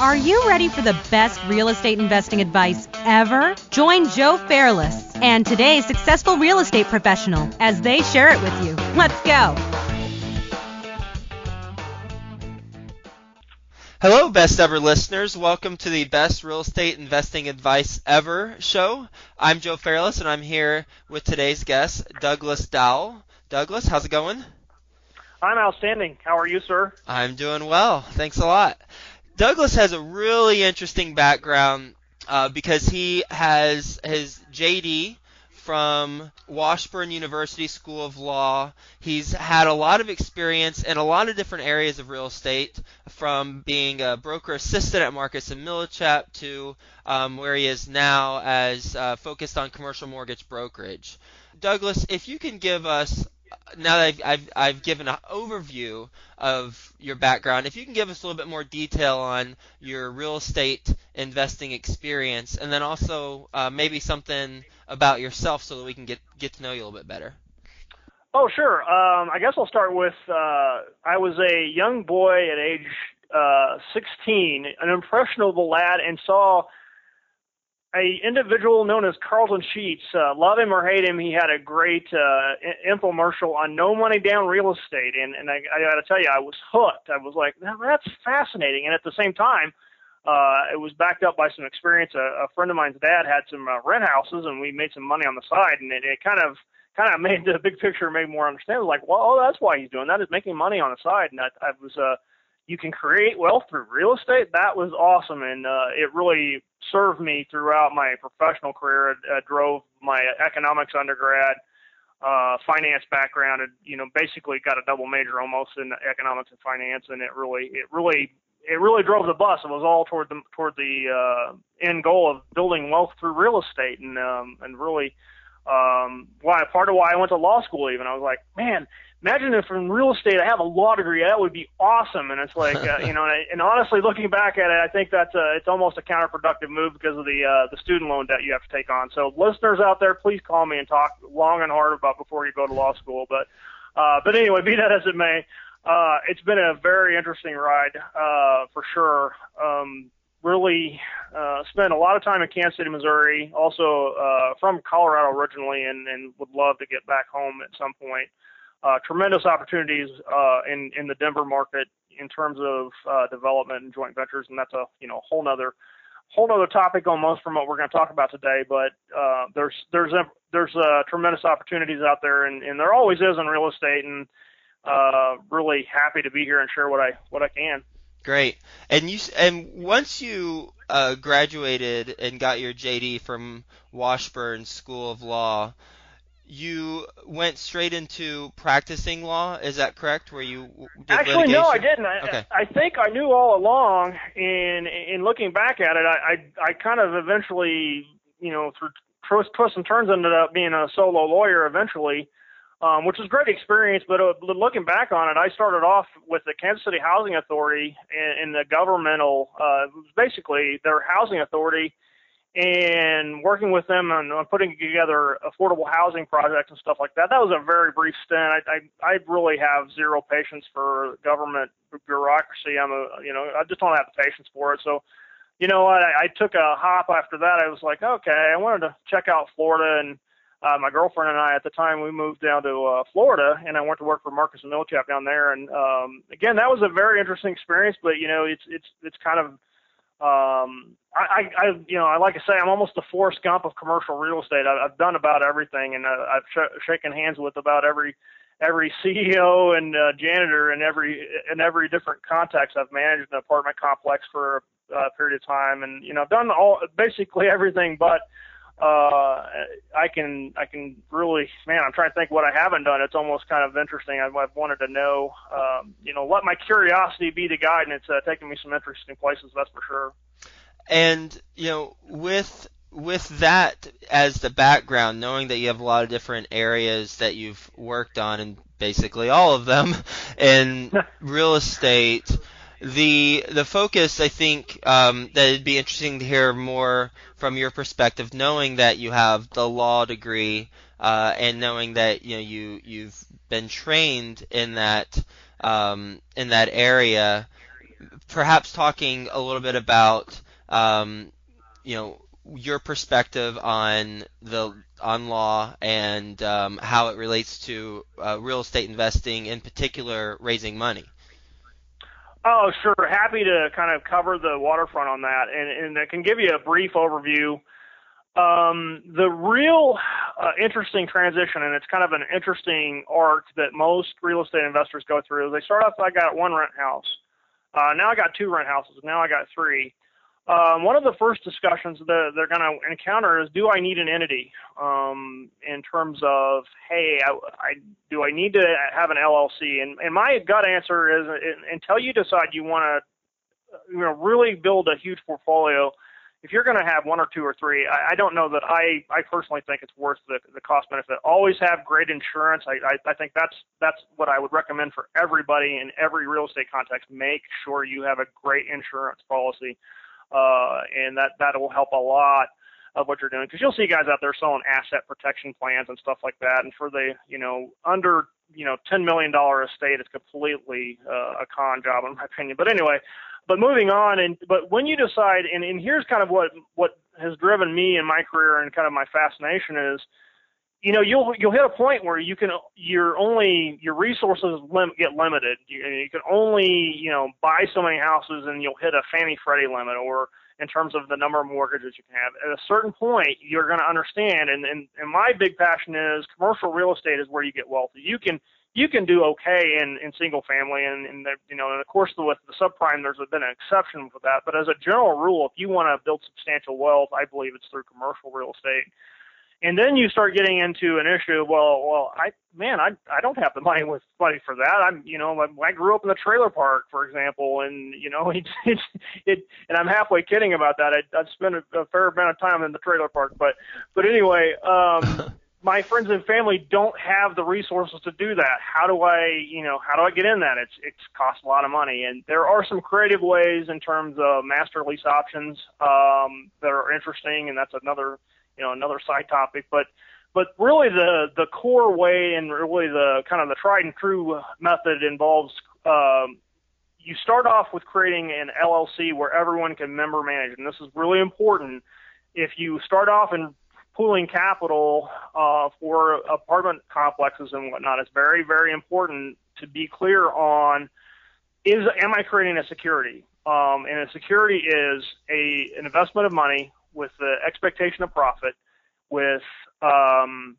Are you ready for the best real estate investing advice ever? Join Joe Fairless and today's successful real estate professional as they share it with you. Let's go. Hello, best ever listeners. Welcome to the best real estate investing advice ever show. I'm Joe Fairless and I'm here with today's guest, Douglas Dowell. Douglas, how's it going? I'm outstanding. How are you, sir? I'm doing well. Thanks a lot. Douglas has a really interesting background uh, because he has his JD from Washburn University School of Law. He's had a lot of experience in a lot of different areas of real estate, from being a broker assistant at Marcus and Millichap to um, where he is now as uh, focused on commercial mortgage brokerage. Douglas, if you can give us now that I've, I've, I've, given an overview of your background, if you can give us a little bit more detail on your real estate investing experience, and then also uh, maybe something about yourself so that we can get get to know you a little bit better. Oh, sure. Um, I guess I'll start with uh, I was a young boy at age uh, 16, an impressionable lad, and saw a individual known as Carleton Sheets. Uh, love him or hate him, he had a great uh, infomercial on no money down real estate, and and I, I got to tell you, I was hooked. I was like, that's fascinating, and at the same time. Uh, it was backed up by some experience. A, a friend of mine's dad had some uh, rent houses, and we made some money on the side, and it, it kind of kind of made the big picture made more understandable. Like, well, oh, that's why he's doing that is making money on the side, and I, I was uh, you can create wealth through real estate. That was awesome, and uh, it really served me throughout my professional career. It uh, drove my economics undergrad, uh, finance background, and you know basically got a double major almost in economics and finance, and it really it really it really drove the bus. It was all toward the toward the uh, end goal of building wealth through real estate, and um, and really um, why part of why I went to law school. Even I was like, man, imagine if in real estate I have a law degree, that would be awesome. And it's like, uh, you know, and, and honestly, looking back at it, I think that's a, it's almost a counterproductive move because of the uh, the student loan debt you have to take on. So listeners out there, please call me and talk long and hard about before you go to law school. But uh, but anyway, be that as it may, uh, it's been a very interesting ride uh, for sure. Um, really uh, spent a lot of time in Kansas City, Missouri. Also uh, from Colorado originally, and, and would love to get back home at some point uh, tremendous opportunities uh, in in the Denver market in terms of uh, development and joint ventures, and that's a you know whole nother whole nother topic almost from what we're going to talk about today. But uh, there's there's a, there's uh, tremendous opportunities out there, and, and there always is in real estate, and uh, really happy to be here and share what I what I can. Great, and you and once you uh, graduated and got your JD from Washburn School of Law you went straight into practicing law. Is that correct? Where you did actually litigation? no, I didn't. I, okay. I think I knew all along. In in looking back at it, I I, I kind of eventually, you know, through twists, twists and turns, ended up being a solo lawyer eventually. Um, which was great experience, but uh, looking back on it, I started off with the Kansas City Housing Authority in, in the governmental, uh, basically their housing authority, and working with them on, on putting together affordable housing projects and stuff like that. That was a very brief stint. I, I, I really have zero patience for government bureaucracy. I'm a, you know, I just don't have the patience for it. So, you know what? I, I took a hop after that. I was like, okay, I wanted to check out Florida and, uh, my girlfriend and I at the time we moved down to uh, Florida and I went to work for Marcus and Millichap down there and um again that was a very interesting experience but you know it's it's it's kind of um, I, I, you know, I like to say I'm almost the Forrest Gump of commercial real estate. I, I've done about everything, and uh, I've sh- shaken hands with about every every CEO and uh, janitor in every in every different context. I've managed an apartment complex for a period of time, and you know, I've done all basically everything but uh, I can I can really man I'm trying to think what I haven't done. It's almost kind of interesting. I've, I've wanted to know, um, you know, let my curiosity be the guide, and it's uh, taken me some interesting places. That's for sure. And you know, with with that as the background, knowing that you have a lot of different areas that you've worked on, and basically all of them in real estate the the focus I think um, that it'd be interesting to hear more from your perspective, knowing that you have the law degree uh, and knowing that you know you you've been trained in that um, in that area. perhaps talking a little bit about um, you know your perspective on the on law and um, how it relates to uh, real estate investing, in particular, raising money. Oh, sure. Happy to kind of cover the waterfront on that, and, and I can give you a brief overview. Um, the real uh, interesting transition, and it's kind of an interesting arc that most real estate investors go through. They start off, I got one rent house. Uh, now I got two rent houses. Now I got three. Um, one of the first discussions that they're going to encounter is, do I need an entity? Um, in terms of, hey, I, I, do I need to have an LLC? And, and my gut answer is, until you decide you want to, you know, really build a huge portfolio, if you're going to have one or two or three, I, I don't know that I, I personally think it's worth the, the cost benefit. Always have great insurance. I, I, I think that's that's what I would recommend for everybody in every real estate context. Make sure you have a great insurance policy, uh, and that that will help a lot of what you're doing because you'll see guys out there selling asset protection plans and stuff like that. And for the you know under you know ten million dollar estate, it's completely uh, a con job in my opinion. But anyway, but moving on, and but when you decide, and, and here's kind of what what has driven me in my career and kind of my fascination is, you know, you'll you'll hit a point where you can you're only your resources lim- get limited. You, you can only you know buy so many houses, and you'll hit a Fannie Freddie limit, or in terms of the number of mortgages you can have. At a certain point, you're going to understand, and, and and my big passion is commercial real estate is where you get wealthy. You can you can do okay in, in single family and, and the, you know, and of course with the subprime, there's been an exception for that. But as a general rule, if you want to build substantial wealth, I believe it's through commercial real estate. And then you start getting into an issue. Well, well, I man, I I don't have the money with money for that. I'm you know I, I grew up in the trailer park, for example, and you know it it, it and I'm halfway kidding about that. I, I've spent a, a fair amount of time in the trailer park, but but anyway, um, my friends and family don't have the resources to do that. How do I, you know, how do I get in that? It's it's costs a lot of money, and there are some creative ways in terms of master lease options um, that are interesting, and that's another, you know, another side topic. But but really, the the core way and really the kind of the tried and true method involves. Um, you start off with creating an LLC where everyone can member manage, and this is really important. If you start off in pooling capital uh, for apartment complexes and whatnot. It's very, very important to be clear on is am I creating a security? Um, and a security is a an investment of money with the expectation of profit, with um,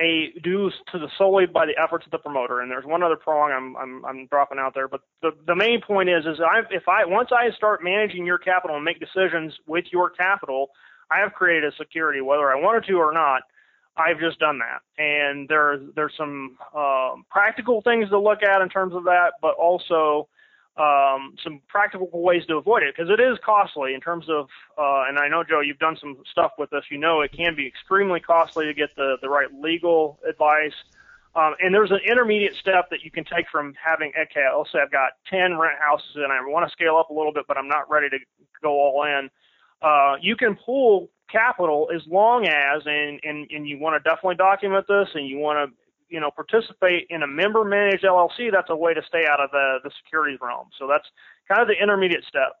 a due to the solely by the efforts of the promoter. And there's one other prong I'm I'm, I'm dropping out there, but the the main point is is I if I once I start managing your capital and make decisions with your capital, I have created a security, whether I wanted to or not. I've just done that, and there there's some um, practical things to look at in terms of that, but also um, some practical ways to avoid it because it is costly in terms of. Uh, and I know Joe, you've done some stuff with this. You know, it can be extremely costly to get the the right legal advice. Um, and there's an intermediate step that you can take from having, okay, let's say I've got 10 rent houses and I want to scale up a little bit, but I'm not ready to go all in uh, you can pull capital as long as, and, and, and you want to definitely document this and you want to, you know, participate in a member managed LLC, that's a way to stay out of the, the securities realm. So that's kind of the intermediate step.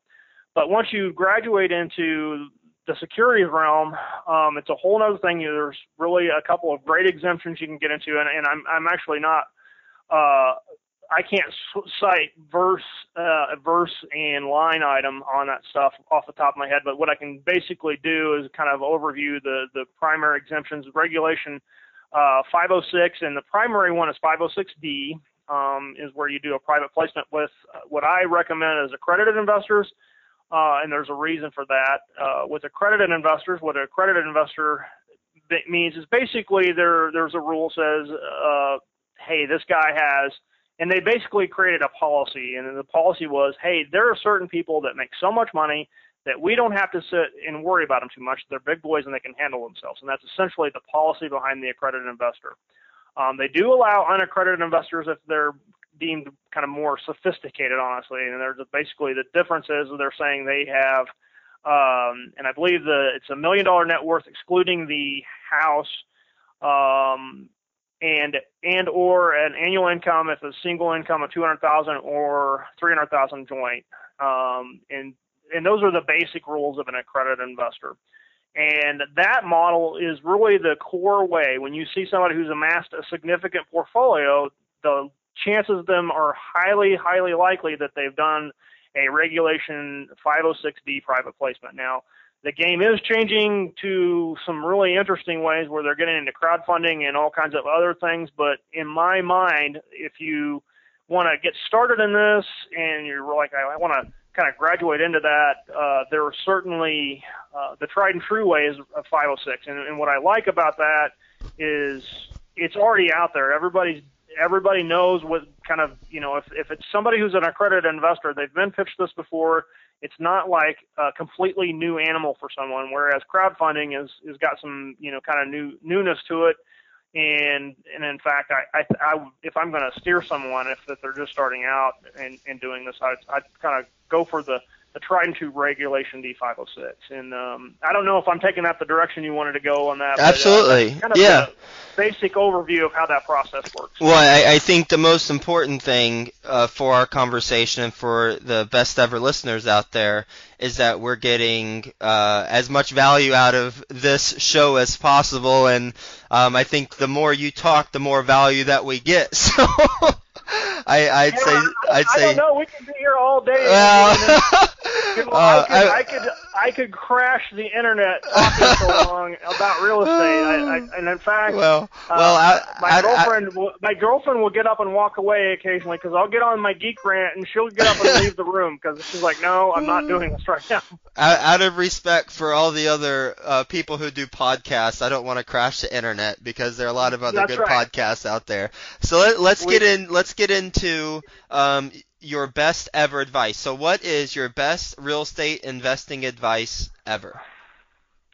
But once you graduate into the securities realm, um, it's a whole other thing. There's really a couple of great exemptions you can get into, and, and I'm, I'm actually not uh, I can't cite verse, uh, verse and line item on that stuff off the top of my head, but what I can basically do is kind of overview the the primary exemptions. Regulation uh, 506, and the primary one is 506D, um, is where you do a private placement with uh, what I recommend as accredited investors, uh, and there's a reason for that. Uh, with accredited investors, what an accredited investor means is basically there there's a rule says, uh, hey, this guy has and they basically created a policy and the policy was hey there are certain people that make so much money that we don't have to sit and worry about them too much. They're big boys and they can handle themselves. And that's essentially the policy behind the accredited investor. Um, they do allow unaccredited investors if they're deemed kind of more sophisticated honestly. And there's basically the difference is they're saying they have um, and i believe the it's a million dollar net worth excluding the house um, and and or an annual income if a single income of 200,000 or 300,000 joint. Um, and and those are the basic rules of an accredited investor. And that model is really the core way. When you see somebody who's amassed a significant portfolio, the chances of them are highly, highly likely that they've done a Regulation 506D private placement. Now, the game is changing to some really interesting ways where they're getting into crowdfunding and all kinds of other things. But in my mind, if you want to get started in this and you're like, I, I want to kind of graduate into that, uh, there are certainly uh, the tried and true way is of 506. And, and what I like about that is it's already out there. Everybody's everybody knows what kind of you know if if it's somebody who's an accredited investor, they've been pitched this before. It's not like a completely new animal for someone. Whereas crowdfunding is has got some you know kind of new newness to it and and in fact, I, I, I if I'm going to steer someone, if, if they're just starting out and, and doing this, I I kind of go for the the tried and true regulation D506. And um, I don't know if I'm taking that the direction you wanted to go on that. Absolutely. But, uh, kind of yeah. basic overview of how that process works. Well, I, I think the most important thing uh, for our conversation and for the best ever listeners out there is that we're getting uh, as much value out of this show as possible. And um, I think the more you talk, the more value that we get. So. I, I'd yeah, say I'd I say. don't know. We can be here all day. Well, uh, I, could, I, I could I could crash the internet talking so long about real estate. I, I, and in fact, well, uh, I, my I, girlfriend, will, my girlfriend will get up and walk away occasionally because I'll get on my geek rant and she'll get up and leave the room because she's like, "No, I'm not doing this right now." Out, out of respect for all the other uh, people who do podcasts, I don't want to crash the internet because there are a lot of other That's good right. podcasts out there. So let, let's We- get in. Let's get into um, your best ever advice. So, what is your best real estate investing advice ever?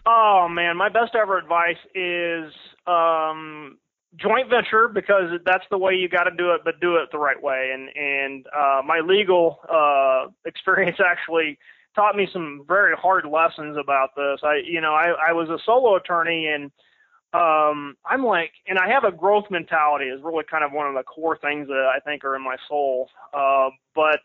Oh man, my best ever advice is um, joint venture because that's the way you got to do it, but do it the right way. And and uh, my legal uh, experience actually taught me some very hard lessons about this. I you know I I was a solo attorney and um I'm like and I have a growth mentality is really kind of one of the core things that I think are in my soul. Uh, but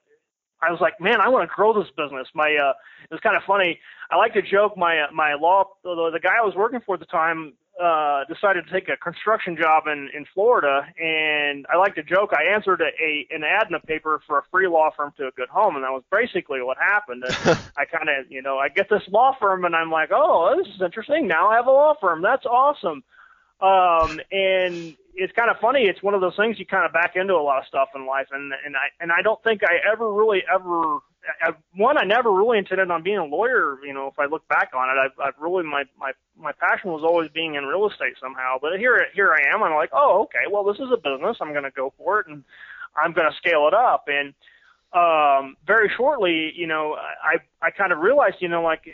I was like, man, I want to grow this business. My uh it was kind of funny. I like to joke my uh, my law the, the guy I was working for at the time uh decided to take a construction job in in Florida and I like to joke I answered a, a an ad in a paper for a free law firm to a good home and that was basically what happened. And I kind of, you know, I get this law firm and I'm like, "Oh, this is interesting. Now I have a law firm. That's awesome." Um and it's kind of funny. It's one of those things you kind of back into a lot of stuff in life, and and I and I don't think I ever really ever I, one I never really intended on being a lawyer. You know, if I look back on it, I've, I've really my my my passion was always being in real estate somehow. But here here I am. I'm like, oh, okay. Well, this is a business. I'm going to go for it, and I'm going to scale it up. And um, very shortly, you know, I I kind of realized, you know, like,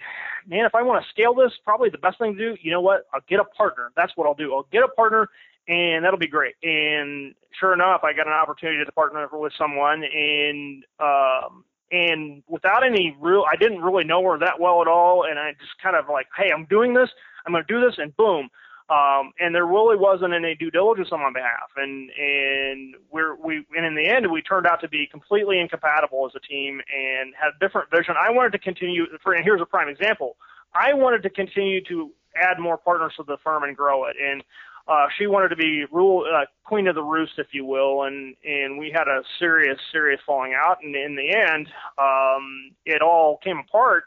man, if I want to scale this, probably the best thing to do, you know what? I'll get a partner. That's what I'll do. I'll get a partner and that'll be great. And sure enough, I got an opportunity to partner with someone, and um, and without any real, I didn't really know her that well at all, and I just kind of like, hey, I'm doing this, I'm going to do this, and boom. Um, and there really wasn't any due diligence on my behalf, and and we're we and in the end we turned out to be completely incompatible as a team and had different vision. I wanted to continue. For and here's a prime example. I wanted to continue to add more partners to the firm and grow it, and uh, she wanted to be rule uh, queen of the roost, if you will, and and we had a serious, serious falling out. And in the end, um, it all came apart.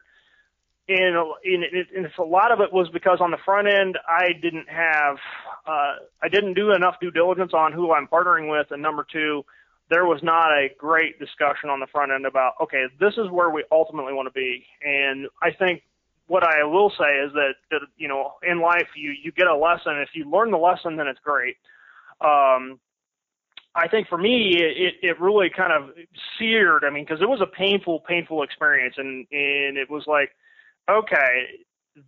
And, and, it, and it's, a lot of it was because on the front end, I didn't have, uh, I didn't do enough due diligence on who I'm partnering with, and number two, there was not a great discussion on the front end about, okay, this is where we ultimately want to be. And I think what I will say is that, that you know in life you you get a lesson. If you learn the lesson, then it's great. Um, I think for me it it really kind of seared. I mean, because it was a painful painful experience, and and it was like, okay,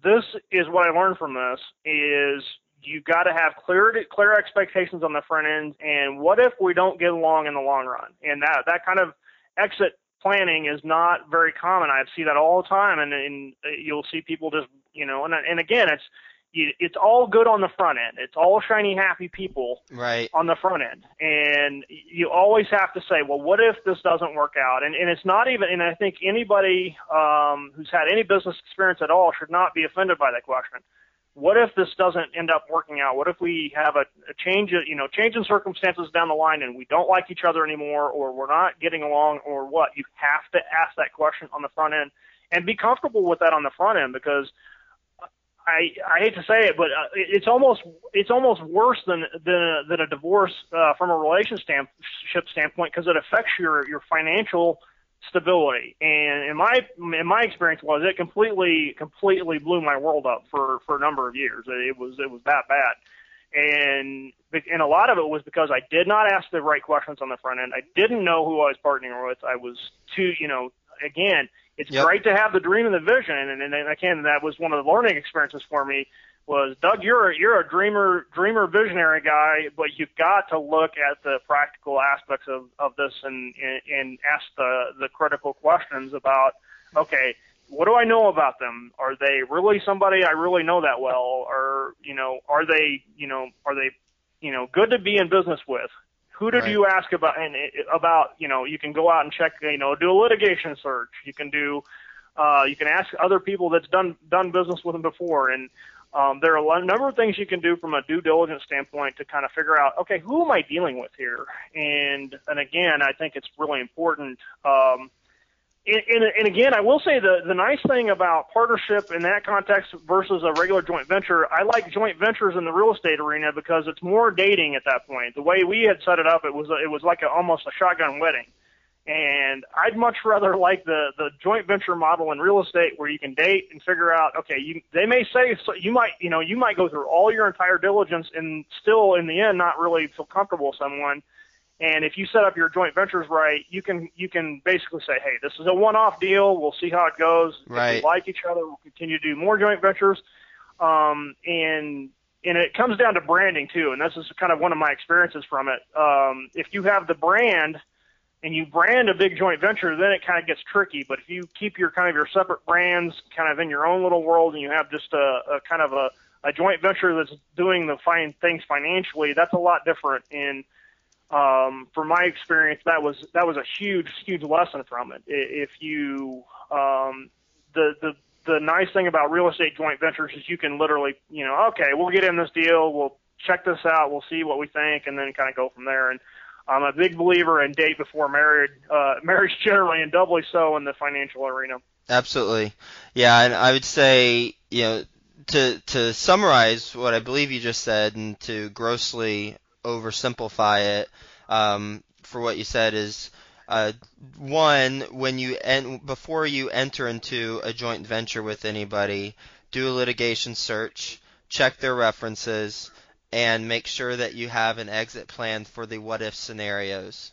this is what I learned from this is you got to have clear clear expectations on the front end and what if we don't get along in the long run and that that kind of exit planning is not very common. I see that all the time, and, and you'll see people just, you know, and and again, it's you, it's all good on the front end. It's all shiny, happy people right. on the front end, and you always have to say, well, what if this doesn't work out? And and it's not even. And I think anybody um, who's had any business experience at all should not be offended by that question. What if this doesn't end up working out? What if we have a, a change, you know, change in circumstances down the line, and we don't like each other anymore, or we're not getting along, or what? You have to ask that question on the front end, and be comfortable with that on the front end because I I hate to say it, but uh, it's almost it's almost worse than than than a divorce uh, from a relationship standpoint because it affects your your financial stability. And in my in my experience was it completely completely blew my world up for for a number of years. It was it was that bad. And and a lot of it was because I did not ask the right questions on the front end. I didn't know who I was partnering with. I was too, you know, again, it's Yep. great to have the dream and the vision, and, and, and again, that was one of the learning experiences for me. Was Doug, you're a, you're a dreamer, dreamer, visionary guy, but you've got to look at the practical aspects of, of this and, and and ask the the critical questions about, okay, what do I know about them? Are they really somebody I really know that well, or you know, are they you know, are they you know good to be in business with? Who did Right. you ask about? And it- about you know, you can go out and check, you know, do a litigation search. You can do, uh, you can ask other people that's done done business with them before, and um, there are a number of things you can do from a due diligence standpoint to kind of figure out, okay, who am I dealing with here? And and again, I think it's really important. Um, and, and, and again, I will say the the nice thing about partnership in that context versus a regular joint venture, I like joint ventures in the real estate arena because it's more dating at that point. The way we had set it up, it was it was like a, almost a shotgun wedding. And I'd much rather like the the joint venture model in real estate where you can date and figure out, okay, you they may say so you might you know you might go through all your entire diligence and still in the end not really feel comfortable with someone. And if you set up your joint ventures right, you can you can basically say, hey, this is a one-off deal. We'll see how it goes. If Right. we like each other, we'll continue to do more joint ventures. Um, and and it comes down to branding too. And this is kind of one of my experiences from it. Um, if you have the brand and you brand a big joint venture, then it kind of gets tricky. But if you keep your kind of your separate brands kind of in your own little world, and you have just a, a kind of a, a joint venture that's doing the fine things financially, that's a lot different. And um, from my experience, that was that was a huge huge lesson from it. If you um, the the the nice thing about real estate joint ventures is you can literally you know okay we'll get in this deal we'll check this out we'll see what we think and then kind of go from there and I'm a big believer in date before marriage uh, marriage generally and doubly so in the financial arena. Absolutely. Yeah, and I would say, you know, to to summarize what I believe you just said and to grossly oversimplify it, um, for what you said is uh, one, when you en- before you enter into a joint venture with anybody, do a litigation search, check their references, and make sure that you have an exit plan for the what if scenarios.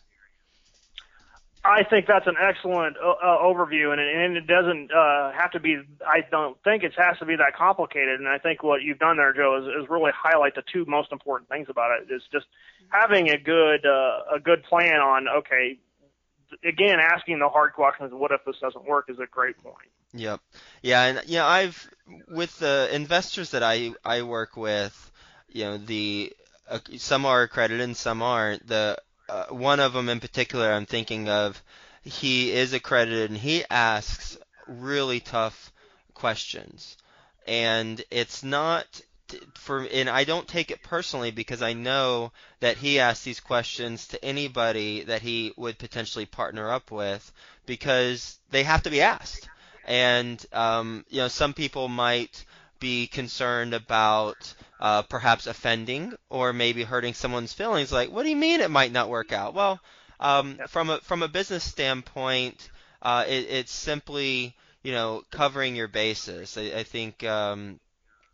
I think that's an excellent uh, uh, overview, and it, and it doesn't uh, have to be. I don't think it has to be that complicated. And I think what you've done there, Joe, is, is really highlight the two most important things about it. Is just having a good uh, a good plan on. Okay, again, asking the hard questions. What if this doesn't work? Is a great point. Yep. Yeah, and know, I've with the investors that I I work with, you know, the uh, some are accredited and some aren't. The uh, one of them in particular, I'm thinking of, he is accredited and he asks really tough questions, and it's not for and I don't take it personally because I know that he asks these questions to anybody that he would potentially partner up with because they have to be asked and um, you know some people might be concerned about uh, perhaps offending or maybe hurting someone's feelings. Like, what do you mean it might not work out? Well, um, from a from a business standpoint, uh, it, it's simply you know covering your bases. I, I think um,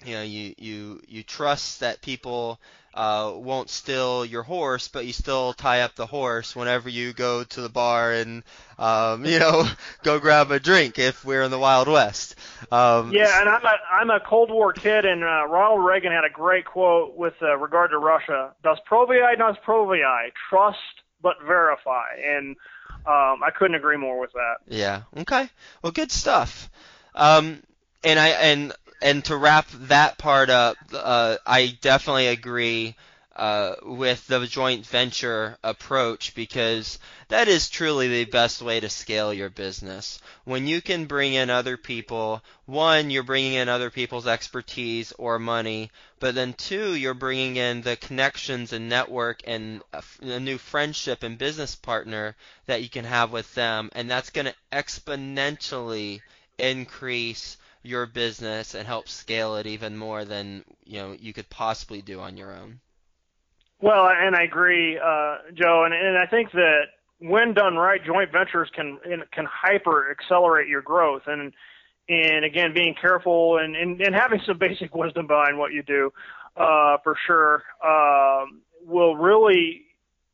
you know you you you trust that people uh, won't steal your horse, but you still tie up the horse whenever you go to the bar and um, you know go grab a drink if we're in the Wild West. Um, Yeah, and I'm a I'm a Cold War kid, and uh, Ronald Reagan had a great quote with uh, regard to Russia: "Das proviai, nas proviai, trust but verify." And um, I couldn't agree more with that. Yeah. Okay. Well, good stuff. Um, and I and and to wrap that part up, uh, I definitely agree uh, with the joint venture approach because that is truly the best way to scale your business. When you can bring in other people, one, you're bringing in other people's expertise or money, but then two, you're bringing in the connections and network and a, a new friendship and business partner that you can have with them, and that's going to exponentially increase your business and help scale it even more than you know you could possibly do on your own. Well, and I agree, uh, Joe, and, and I think that when done right, joint ventures can can hyper accelerate your growth, and and again, being careful and, and, and having some basic wisdom behind what you do, uh, for sure, um, will really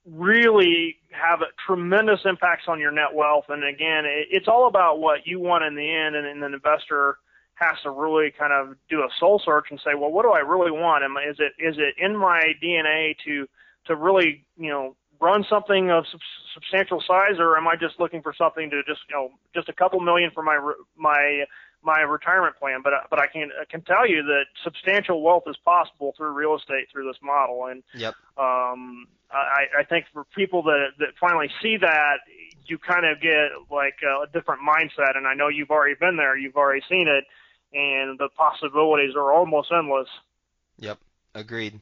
really have tremendous impacts on your net wealth. And again, it, it's all about what you want in the end, and, and an investor has to really kind of do a soul search and say, well, what do I really want? Am is it is it in my DNA to to really you know run something of sub- substantial size, or am I just looking for something to just you know just a couple million for my my my retirement plan? But but I can I can tell you that substantial wealth is possible through real estate through this model, and yep. um, I, I think for people that that finally see that, you kind of get like a different mindset. And I know you've already been there, you've already seen it and the possibilities are almost endless. Yep, agreed.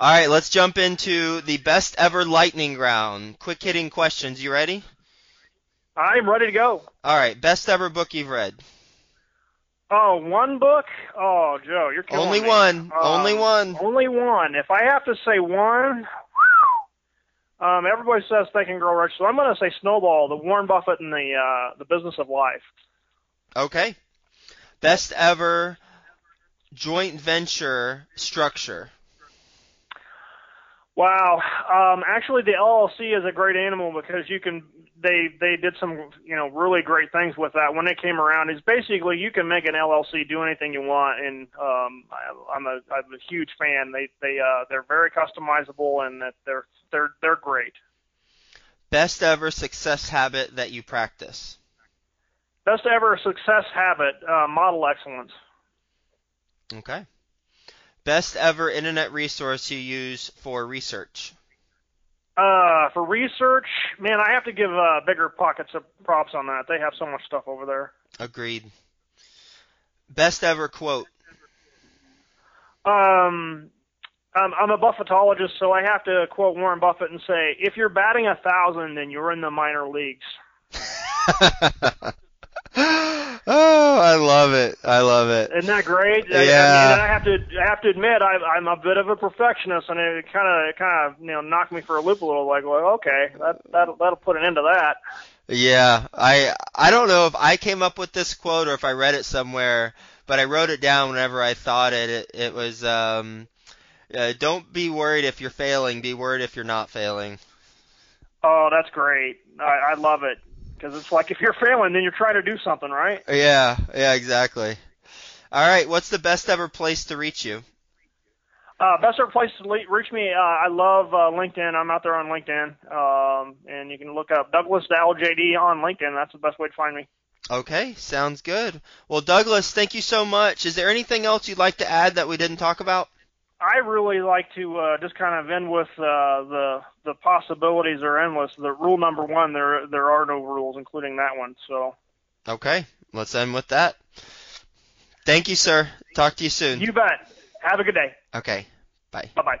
All right, let's jump into the best ever lightning round. Quick hitting questions. You ready? I'm ready to go. All right, best ever book you've read. Oh, one book? Oh, Joe, you're killing me. Only me. one. Um, Only one. Only one. If I have to say one, um, everybody says Think and Grow Rich, so I'm going to say Snowball, the Warren Buffett and the uh, the Business of Life. Okay. Best ever joint venture structure. Wow. Um, actually, the LLC is a great animal because you can. They they did some you know really great things with that when it came around. Is basically you can make an LLC do anything you want, and um, I, I'm a I'm a huge fan. They they uh, they're very customizable and that they're they're they're great. Best ever success habit that you practice. Best ever success habit, uh, model excellence. Okay. Best ever internet resource you use for research. Uh, for research, man, I have to give uh, BiggerPockets of props on that. They have so much stuff over there. Agreed. Best ever quote. Um, I'm, I'm a Buffettologist, so I have to quote Warren Buffett and say, "If you're batting a thousand, then you're in the minor leagues." oh, I love it. I love it. Isn't that great? Yeah. I, I, mean, I have to I have to admit I, I'm a bit of a perfectionist, and it kind of kind of you know knocked me for a loop a little. Like, well, okay, that that'll that'll put an end to that. Yeah, I I don't know if I came up with this quote or if I read it somewhere, but I wrote it down whenever I thought it. It, it was um, uh, don't be worried if you're failing. Be worried if you're not failing. Oh, that's great. I, I love it because it's like if you're failing, then you're trying to do something, right? Yeah, yeah, exactly. All right, what's the best ever place to reach you? Uh, best ever place to le- reach me. Uh, I love uh, LinkedIn. I'm out there on LinkedIn, um, and you can look up Douglas Dow JD on LinkedIn. That's the best way to find me. Okay, sounds good. Well, Douglas, thank you so much. Is there anything else you'd like to add that we didn't talk about? I really like to uh, just kind of end with uh, the the possibilities are endless. The rule number one, there there are no rules, including that one. So. Okay, let's end with that. Thank you, sir. Talk to you soon. You bet. Have a good day. Okay, bye. Bye bye.